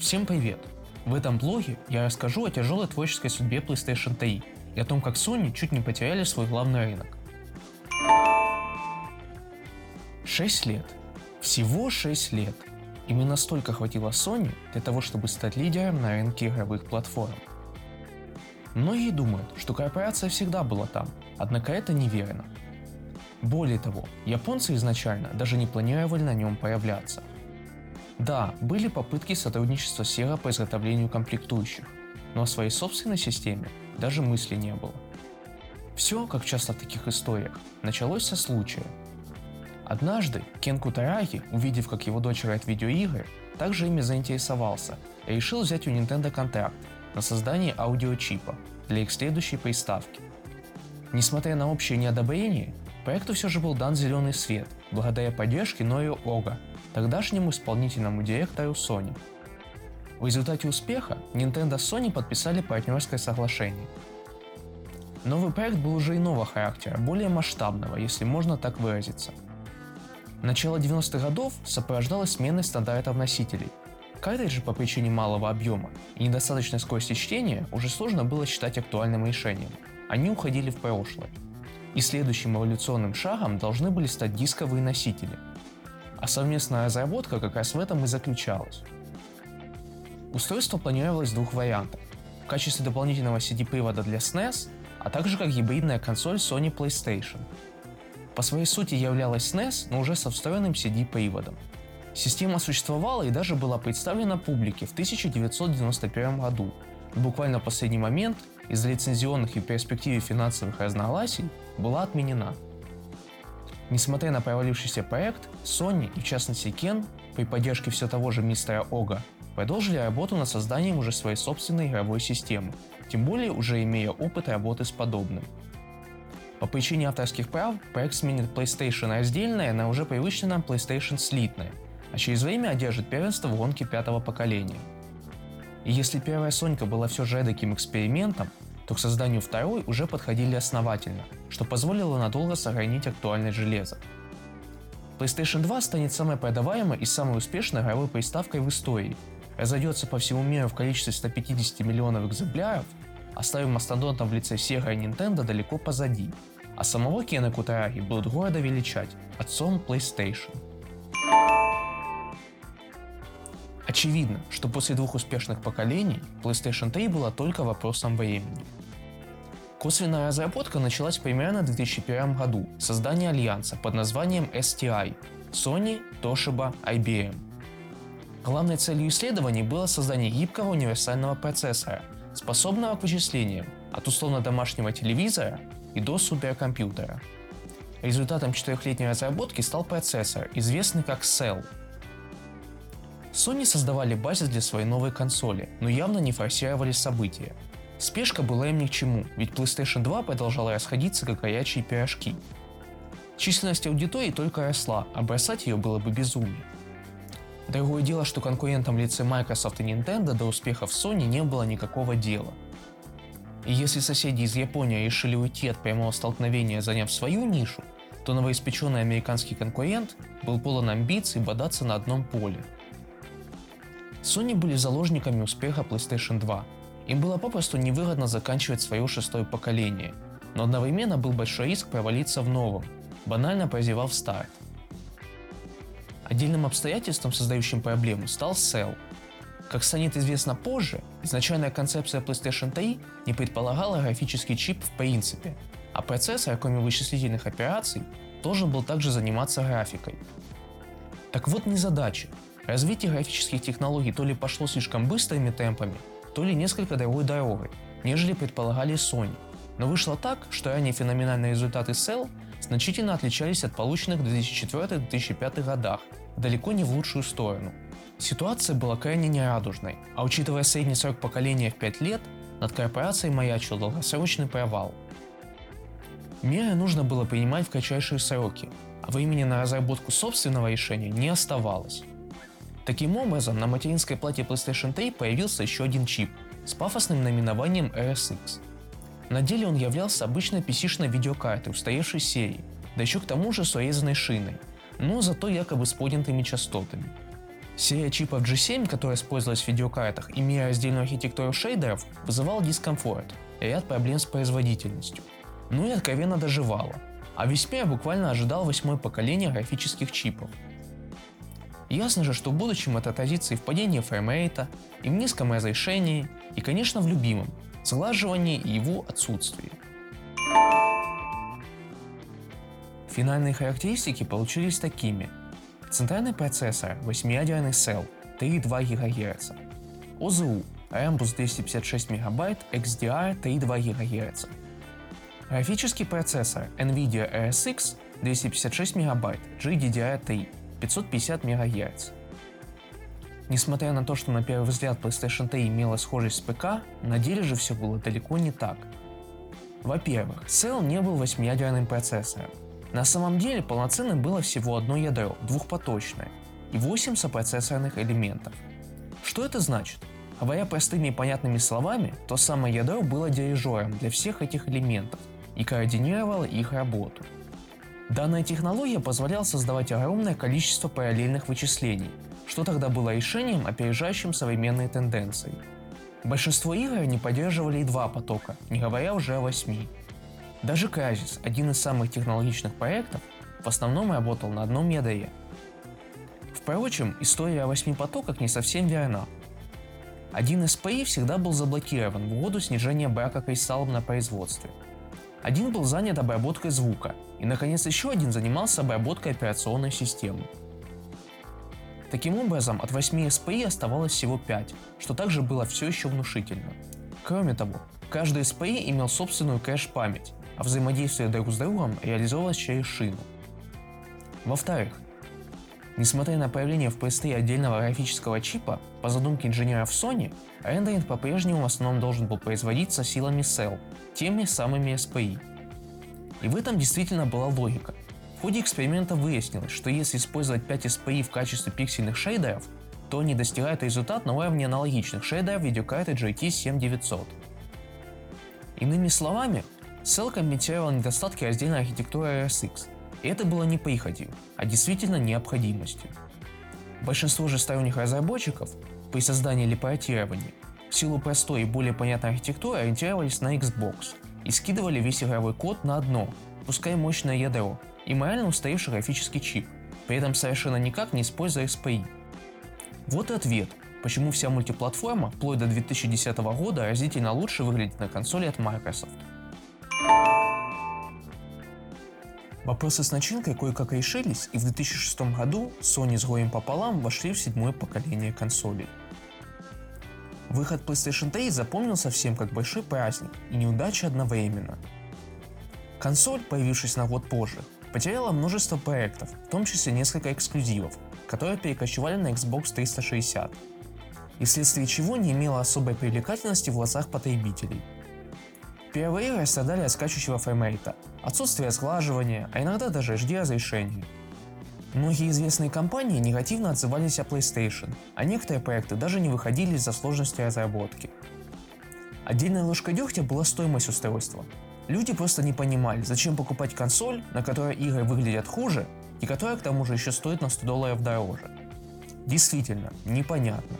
Всем привет! В этом блоге я расскажу о тяжелой творческой судьбе PlayStation 3 и о том, как Sony чуть не потеряли свой главный рынок. 6 лет. Всего 6 лет. Именно столько хватило Sony для того, чтобы стать лидером на рынке игровых платформ. Многие думают, что корпорация всегда была там, однако это неверно. Более того, японцы изначально даже не планировали на нем появляться. Да, были попытки сотрудничества Sega по изготовлению комплектующих, но о своей собственной системе даже мысли не было. Все, как часто в таких историях, началось со случая. Однажды Кен Кутараги, увидев, как его дочь играет в видеоигры, также ими заинтересовался и решил взять у Nintendo контракт на создание аудиочипа для их следующей приставки. Несмотря на общее неодобрение, проекту все же был дан зеленый свет благодаря поддержке Норио Ога, тогдашнему исполнительному директору Sony. В результате успеха Nintendo с Sony подписали партнерское соглашение. Новый проект был уже иного характера, более масштабного, если можно так выразиться. Начало 90-х годов сопровождалось сменой стандартов носителей. Картриджи по причине малого объема и недостаточной скорости чтения уже сложно было считать актуальным решением. Они уходили в прошлое. И следующим эволюционным шагом должны были стать дисковые носители – а совместная разработка как раз в этом и заключалась. Устройство планировалось в двух вариантах. В качестве дополнительного CD-привода для SNES, а также как гибридная консоль Sony PlayStation. По своей сути являлась SNES, но уже со встроенным CD-приводом. Система существовала и даже была представлена публике в 1991 году. Но буквально в последний момент из-за лицензионных и перспективе финансовых разногласий была отменена – Несмотря на провалившийся проект, Sony и в частности Кен при поддержке все того же мистера Ога продолжили работу над созданием уже своей собственной игровой системы, тем более уже имея опыт работы с подобным. По причине авторских прав проект сменит PlayStation раздельное на уже привычный нам PlayStation слитное, а через время одержит первенство в гонке пятого поколения. И если первая Сонька была все же эдаким экспериментом, то к созданию второй уже подходили основательно, что позволило надолго сохранить актуальность железа. PlayStation 2 станет самой продаваемой и самой успешной игровой приставкой в истории, разойдется по всему миру в количестве 150 миллионов экземпляров, оставив мастодонтом в лице Sega и Nintendo далеко позади, а самого Кена Кутараги будут гордо величать отцом PlayStation. Очевидно, что после двух успешных поколений PlayStation 3 была только вопросом времени. Косвенная разработка началась примерно в 2001 году с создания альянса под названием STI – Sony, Toshiba, IBM. Главной целью исследований было создание гибкого универсального процессора, способного к вычислениям от условно домашнего телевизора и до суперкомпьютера. Результатом четырехлетней разработки стал процессор, известный как Cell. Sony создавали базис для своей новой консоли, но явно не форсировали события – Спешка была им ни к чему, ведь PlayStation 2 продолжала расходиться как горячие пирожки. Численность аудитории только росла, а бросать ее было бы безумие. Другое дело, что конкурентам в лице Microsoft и Nintendo до успехов Sony не было никакого дела. И если соседи из Японии решили уйти от прямого столкновения, заняв свою нишу, то новоиспеченный американский конкурент был полон амбиций бодаться на одном поле. Sony были заложниками успеха PlayStation 2, им было попросту невыгодно заканчивать свое шестое поколение, но одновременно был большой риск провалиться в новом, банально прозевав старт. Отдельным обстоятельством, создающим проблему, стал Cell. Как станет известно позже, изначальная концепция PlayStation 3 не предполагала графический чип в принципе, а процессор, кроме вычислительных операций, должен был также заниматься графикой. Так вот незадача. Развитие графических технологий то ли пошло слишком быстрыми темпами, то ли несколько другой дорогой, нежели предполагали Sony. Но вышло так, что ранее феноменальные результаты Cell значительно отличались от полученных в 2004-2005 годах, далеко не в лучшую сторону. Ситуация была крайне нерадужной, а учитывая средний срок поколения в 5 лет, над корпорацией маячил долгосрочный провал. Меры нужно было принимать в кратчайшие сроки, а времени на разработку собственного решения не оставалось. Таким образом, на материнской плате PlayStation 3 появился еще один чип с пафосным наименованием RSX. На деле он являлся обычной PC-шной видеокартой устаревшей серии, да еще к тому же с урезанной шиной, но зато якобы с поднятыми частотами. Серия чипов G7, которая использовалась в видеокартах, имея раздельную архитектуру шейдеров, вызывала дискомфорт и ряд проблем с производительностью. Ну и откровенно доживала. А весь мир буквально ожидал восьмое поколение графических чипов. Ясно же, что в будущем это отразится и в падении фреймрейта, и в низком разрешении, и, конечно, в любимом – сглаживании и его отсутствии. Финальные характеристики получились такими. Центральный процессор 8-ядерный Cell 3,2 ГГц. ОЗУ Rambus 256 МБ, XDR 3,2 ГГц. Графический процессор NVIDIA RSX 256 МБ, GDDR3 550 МГц. Несмотря на то, что на первый взгляд PlayStation 3 имела схожесть с ПК, на деле же все было далеко не так. Во-первых, Cell не был восьмиядерным процессором, на самом деле полноценным было всего одно ядро, двухпоточное, и 8 сопроцессорных элементов. Что это значит? Говоря простыми и понятными словами, то самое ядро было дирижером для всех этих элементов и координировало их работу. Данная технология позволяла создавать огромное количество параллельных вычислений, что тогда было решением, опережающим современные тенденции. Большинство игр не поддерживали и два потока, не говоря уже о восьми. Даже Crysis, один из самых технологичных проектов, в основном работал на одном ядре. Впрочем, история о восьми потоках не совсем верна. Один из SPI всегда был заблокирован в угоду снижения брака кристаллов на производстве. Один был занят обработкой звука, и, наконец, еще один занимался обработкой операционной системы. Таким образом, от 8 SPI оставалось всего 5, что также было все еще внушительно. Кроме того, каждый SPI имел собственную кэш-память, а взаимодействие друг с другом реализовалось через шину. Во-вторых, несмотря на появление в PS3 отдельного графического чипа, по задумке инженеров Sony, рендеринг по-прежнему в основном должен был производиться силами Cell, теми самыми SPI. И в этом действительно была логика. В ходе эксперимента выяснилось, что если использовать 5 SPI в качестве пиксельных шейдеров, то они достигают результат на уровне аналогичных шейдеров видеокарты GT 7900. Иными словами, Cell компенсировал недостатки раздельной архитектуры RSX, и это было не прихотью, а действительно необходимостью. Большинство же сторонних разработчиков при создании или портировании в силу простой и более понятной архитектуры ориентировались на Xbox и скидывали весь игровой код на одно, пускай мощное ядро, и морально устаревший графический чип, при этом совершенно никак не используя SPI. Вот и ответ, почему вся мультиплатформа вплоть до 2010 года разительно лучше выглядит на консоли от Microsoft. Вопросы с начинкой кое-как решились, и в 2006 году Sony с горем пополам вошли в седьмое поколение консолей. Выход PlayStation 3 запомнился всем как большой праздник и неудача одновременно. Консоль, появившись на год позже, потеряла множество проектов, в том числе несколько эксклюзивов, которые перекочевали на Xbox 360, и вследствие чего не имела особой привлекательности в глазах потребителей – Первые игры страдали от скачущего фреймрейта, отсутствия сглаживания, а иногда даже HD разрешения. Многие известные компании негативно отзывались о PlayStation, а некоторые проекты даже не выходили из-за сложности разработки. Отдельной ложкой дегтя была стоимость устройства. Люди просто не понимали, зачем покупать консоль, на которой игры выглядят хуже, и которая к тому же еще стоит на 100 долларов дороже. Действительно, непонятно.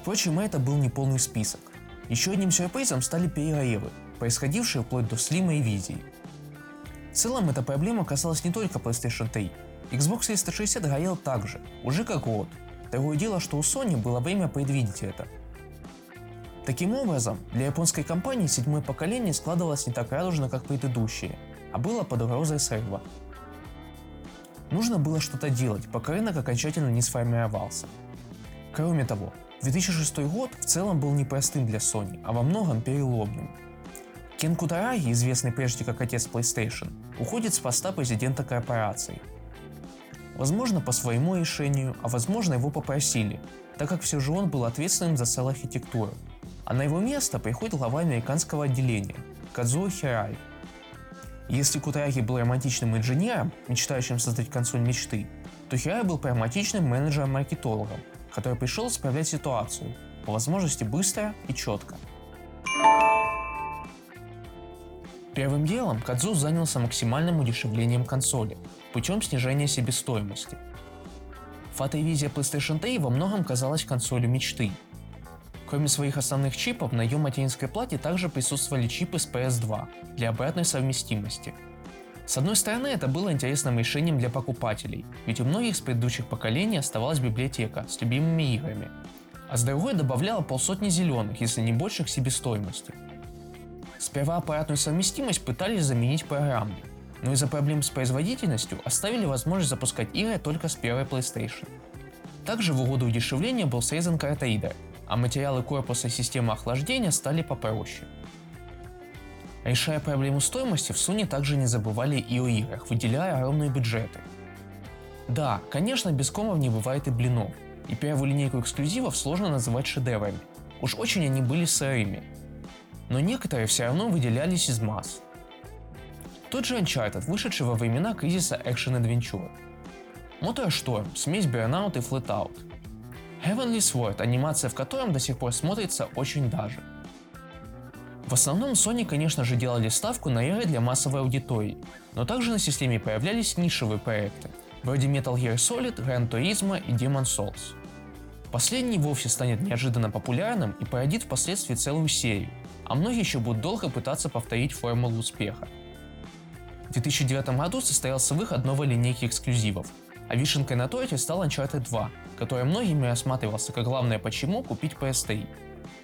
Впрочем, это был не полный список. Еще одним сюрпризом стали перерывы, происходившие вплоть до слима и визии. В целом эта проблема касалась не только PlayStation 3. Xbox 360 горел также, уже как год. Другое дело, что у Sony было время предвидеть это. Таким образом, для японской компании седьмое поколение складывалось не так радужно, как предыдущие, а было под угрозой срыва. Нужно было что-то делать, пока рынок окончательно не сформировался. Кроме того, 2006 год в целом был непростым для Sony, а во многом переломным. Кен Кутараги, известный прежде как отец PlayStation, уходит с поста президента корпорации. Возможно, по своему решению, а возможно, его попросили, так как все же он был ответственным за сел архитектуру. А на его место приходит глава американского отделения Кадзуо Хирай. Если Кутараги был романтичным инженером, мечтающим создать консоль мечты, то Хирай был прагматичным менеджером-маркетологом, который пришел исправлять ситуацию, по возможности быстро и четко. Первым делом Кадзу занялся максимальным удешевлением консоли путем снижения себестоимости. Фотовизия PlayStation 3 во многом казалась консолью мечты. Кроме своих основных чипов, на ее материнской плате также присутствовали чипы с PS2 для обратной совместимости. С одной стороны, это было интересным решением для покупателей, ведь у многих с предыдущих поколений оставалась библиотека с любимыми играми, а с другой добавляла полсотни зеленых, если не больше к себестоимости. Сперва аппаратную совместимость пытались заменить программной, но из-за проблем с производительностью оставили возможность запускать игры только с первой PlayStation. Также в угоду удешевления был срезан картоидер, а материалы корпуса системы охлаждения стали попроще. Решая проблему стоимости, в Sony также не забывали и о играх, выделяя огромные бюджеты. Да, конечно, без комов не бывает и блинов, и первую линейку эксклюзивов сложно называть шедеврами, уж очень они были сырыми. Но некоторые все равно выделялись из масс. Тот же Uncharted, вышедший во времена кризиса Action Adventure. Motorstorm, смесь Burnout и Flatout. Heavenly Sword, анимация в котором до сих пор смотрится очень даже. В основном Sony, конечно же, делали ставку на игры для массовой аудитории, но также на системе появлялись нишевые проекты, вроде Metal Gear Solid, Gran Turismo и Demon Souls. Последний вовсе станет неожиданно популярным и породит впоследствии целую серию, а многие еще будут долго пытаться повторить формулу успеха. В 2009 году состоялся выход новой линейки эксклюзивов, а вишенкой на торте стал Uncharted 2, который многими рассматривался как главное почему купить PS3.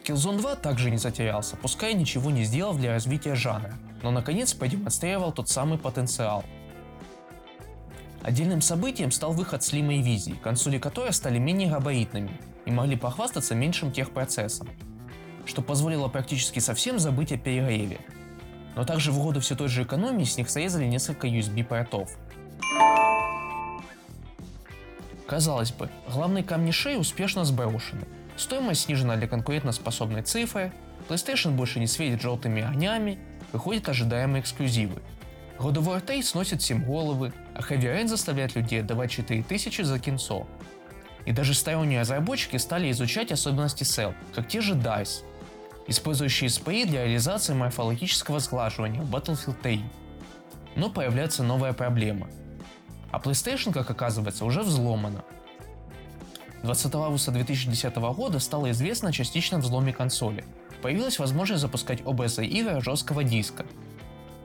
Killzone 2 также не затерялся, пускай ничего не сделав для развития жанра, но наконец продемонстрировал тот самый потенциал. Отдельным событием стал выход Slim и Vizzy, консоли которой стали менее габаритными и могли похвастаться меньшим техпроцессом, что позволило практически совсем забыть о перегреве, но также в угоду все той же экономии с них срезали несколько USB-портов. Казалось бы, главные камни шеи успешно сброшены. Стоимость снижена для конкурентоспособной цифры, PlayStation больше не светит желтыми огнями, выходят ожидаемые эксклюзивы. God of War 3 сносит 7 головы, а Heavy Rain заставляет людей отдавать 4000 за кинцо. И даже сторонние разработчики стали изучать особенности Cell, как те же DICE, использующие SPI для реализации морфологического сглаживания в Battlefield 3. Но появляется новая проблема. А PlayStation, как оказывается, уже взломана. 20 августа 2010 года стало известно о частичном взломе консоли. Появилась возможность запускать OBS игры жесткого диска.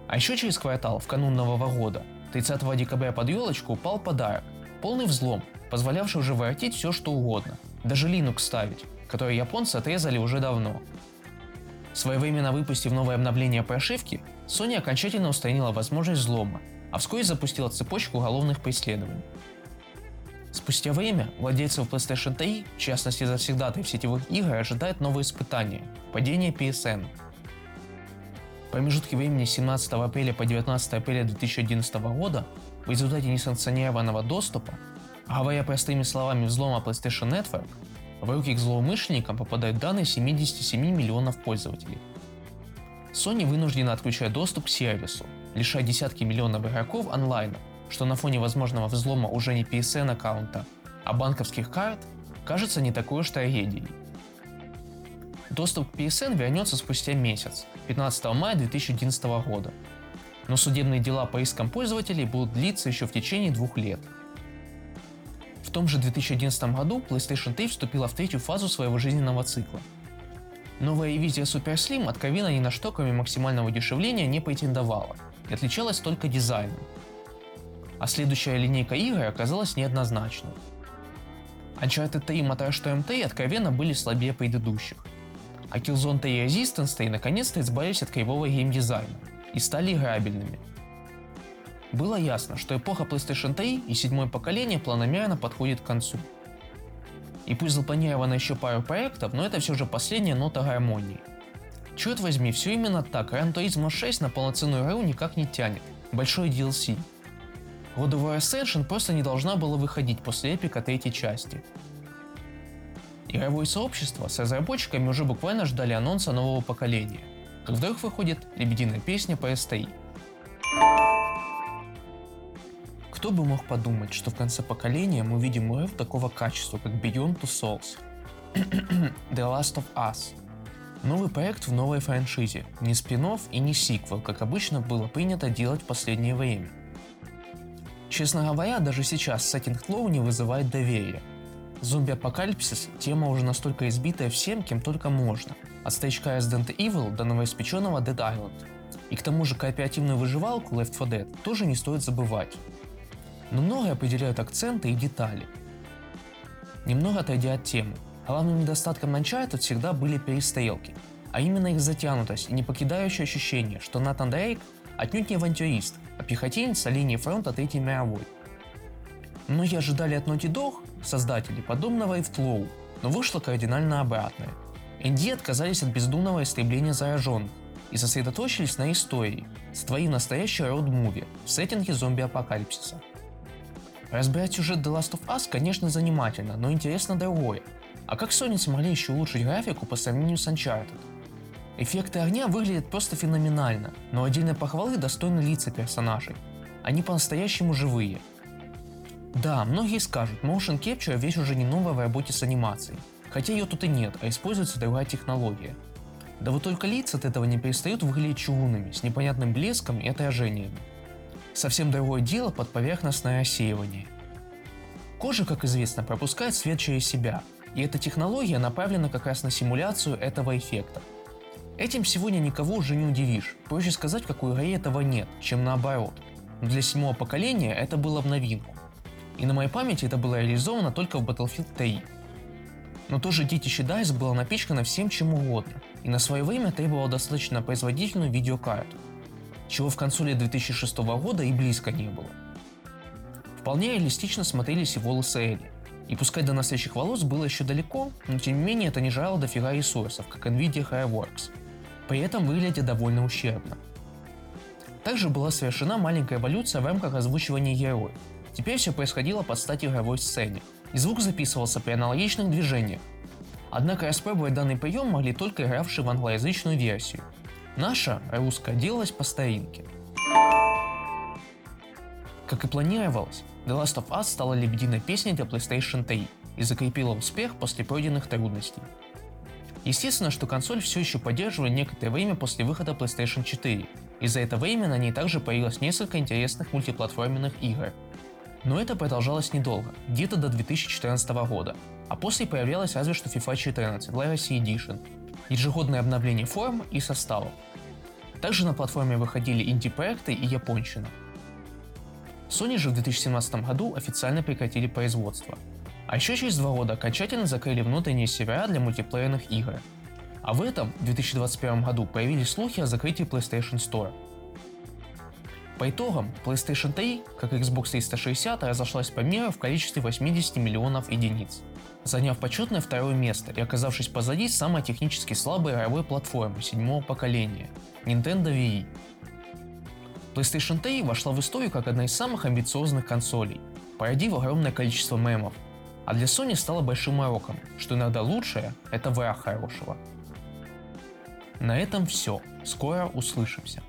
А еще через квартал, в канун Нового года, 30 декабря под елочку упал подарок. Полный взлом, позволявший уже воротить все что угодно. Даже Linux ставить, который японцы отрезали уже давно. Своевременно выпустив новое обновление прошивки, Sony окончательно устранила возможность взлома, а вскоре запустила цепочку уголовных преследований. Спустя время владельцев PlayStation 3, в частности завсегдатой в сетевых игр, ожидает новое испытание – падение PSN. В промежутке времени 17 апреля по 19 апреля 2011 года в результате несанкционированного доступа, говоря простыми словами взлома PlayStation Network, в руки к злоумышленникам попадают данные 77 миллионов пользователей. Sony вынуждена отключать доступ к сервису, лишая десятки миллионов игроков онлайна, что на фоне возможного взлома уже не PSN аккаунта, а банковских карт, кажется не такой уж трагедией. Доступ к PSN вернется спустя месяц, 15 мая 2011 года, но судебные дела по искам пользователей будут длиться еще в течение двух лет – том же 2011 году PlayStation 3 вступила в третью фазу своего жизненного цикла. Новая Vizia Super Slim откровенно ни на что, кроме максимального дешевления, не претендовала и отличалась только дизайном. А следующая линейка игр оказалась неоднозначной. Uncharted 3 и Motorstorm 3 откровенно были слабее предыдущих. А Killzone 3 и Resistance 3 наконец-то избавились от кривого геймдизайна и стали играбельными – было ясно, что эпоха PlayStation 3 и седьмое поколение планомерно подходит к концу. И пусть запланировано еще пару проектов, но это все же последняя нота гармонии. Черт возьми, все именно так, Gran Turismo 6 на полноценную игру никак не тянет. Большой DLC. God of War Ascension просто не должна была выходить после эпика третьей части. Игровое сообщество с разработчиками уже буквально ждали анонса нового поколения, как вдруг выходит лебединая песня PS3. Кто бы мог подумать, что в конце поколения мы видим игру такого качества, как Beyond Two Souls, The Last of Us. Новый проект в новой франшизе, не спин и не сиквел, как обычно было принято делать в последнее время. Честно говоря, даже сейчас сеттинг Тлоу не вызывает доверия. Зомби-апокалипсис – тема уже настолько избитая всем, кем только можно. От старичка Resident Evil до новоиспеченного Dead Island. И к тому же кооперативную выживалку Left 4 Dead тоже не стоит забывать. Но многое определяют акценты и детали. Немного отойдя от темы, главным недостатком Uncharted всегда были перестрелки, а именно их затянутость и не покидающее ощущение, что Натан Дрейк отнюдь не авантюрист, а пехотинец со линии фронта Третьей мировой. Многие ожидали от Naughty Dog, создателей, подобного и в Тлоу, но вышло кардинально обратное. ND отказались от бездумного истребления зараженных и сосредоточились на истории, сотворив настоящий роуд-муви в сеттинге зомби-апокалипсиса. Разбирать сюжет The Last of Us, конечно, занимательно, но интересно другое. А как Sony смогли еще улучшить графику по сравнению с Uncharted? Эффекты огня выглядят просто феноменально, но отдельной похвалы достойны лица персонажей. Они по-настоящему живые. Да, многие скажут, Motion Capture вещь уже не новая в работе с анимацией, хотя ее тут и нет, а используется другая технология. Да вот только лица от этого не перестают выглядеть чугунными, с непонятным блеском и отражениями. Совсем другое дело под поверхностное рассеивание. Кожа, как известно, пропускает свет через себя, и эта технология направлена как раз на симуляцию этого эффекта. Этим сегодня никого уже не удивишь. Проще сказать, в какой игре этого нет, чем наоборот. Но для седьмого поколения это было в новинку. И на моей памяти это было реализовано только в Battlefield 3. Но тоже детище DICE было напичкано всем чем угодно, и на свое время требовало достаточно производительную видеокарту, чего в консоли 2006 года и близко не было. Вполне реалистично смотрелись и волосы Элли. И пускай до настоящих волос было еще далеко, но тем не менее это не жало дофига ресурсов, как Nvidia Fireworks – при этом выглядит довольно ущербно. Также была совершена маленькая эволюция в рамках озвучивания героев. Теперь все происходило под стать игровой сцене, и звук записывался при аналогичных движениях. Однако распробовать данный прием могли только игравшие в англоязычную версию. Наша, русская, делалась по старинке. Как и планировалось, The Last of Us стала лебединой песней для PlayStation 3 и закрепила успех после пройденных трудностей. Естественно, что консоль все еще поддерживала некоторое время после выхода PlayStation 4, и за это время на ней также появилось несколько интересных мультиплатформенных игр. Но это продолжалось недолго, где-то до 2014 года, а после появлялась разве что FIFA 14 Legacy Edition, ежегодное обновление форм и составов. Также на платформе выходили инди-проекты и японщина. Sony же в 2017 году официально прекратили производство, а еще через два года окончательно закрыли внутренние сервера для мультиплеерных игр. А в этом, 2021 году, появились слухи о закрытии PlayStation Store. По итогам, PlayStation 3, как и Xbox 360, разошлась по миру в количестве 80 миллионов единиц, заняв почетное второе место и оказавшись позади самой технически слабой игровой платформы седьмого поколения – Nintendo Wii. PlayStation 3 вошла в историю как одна из самых амбициозных консолей, породив огромное количество мемов, а для Sony стало большим уроком, что иногда лучшее – это враг хорошего. На этом все. Скоро услышимся.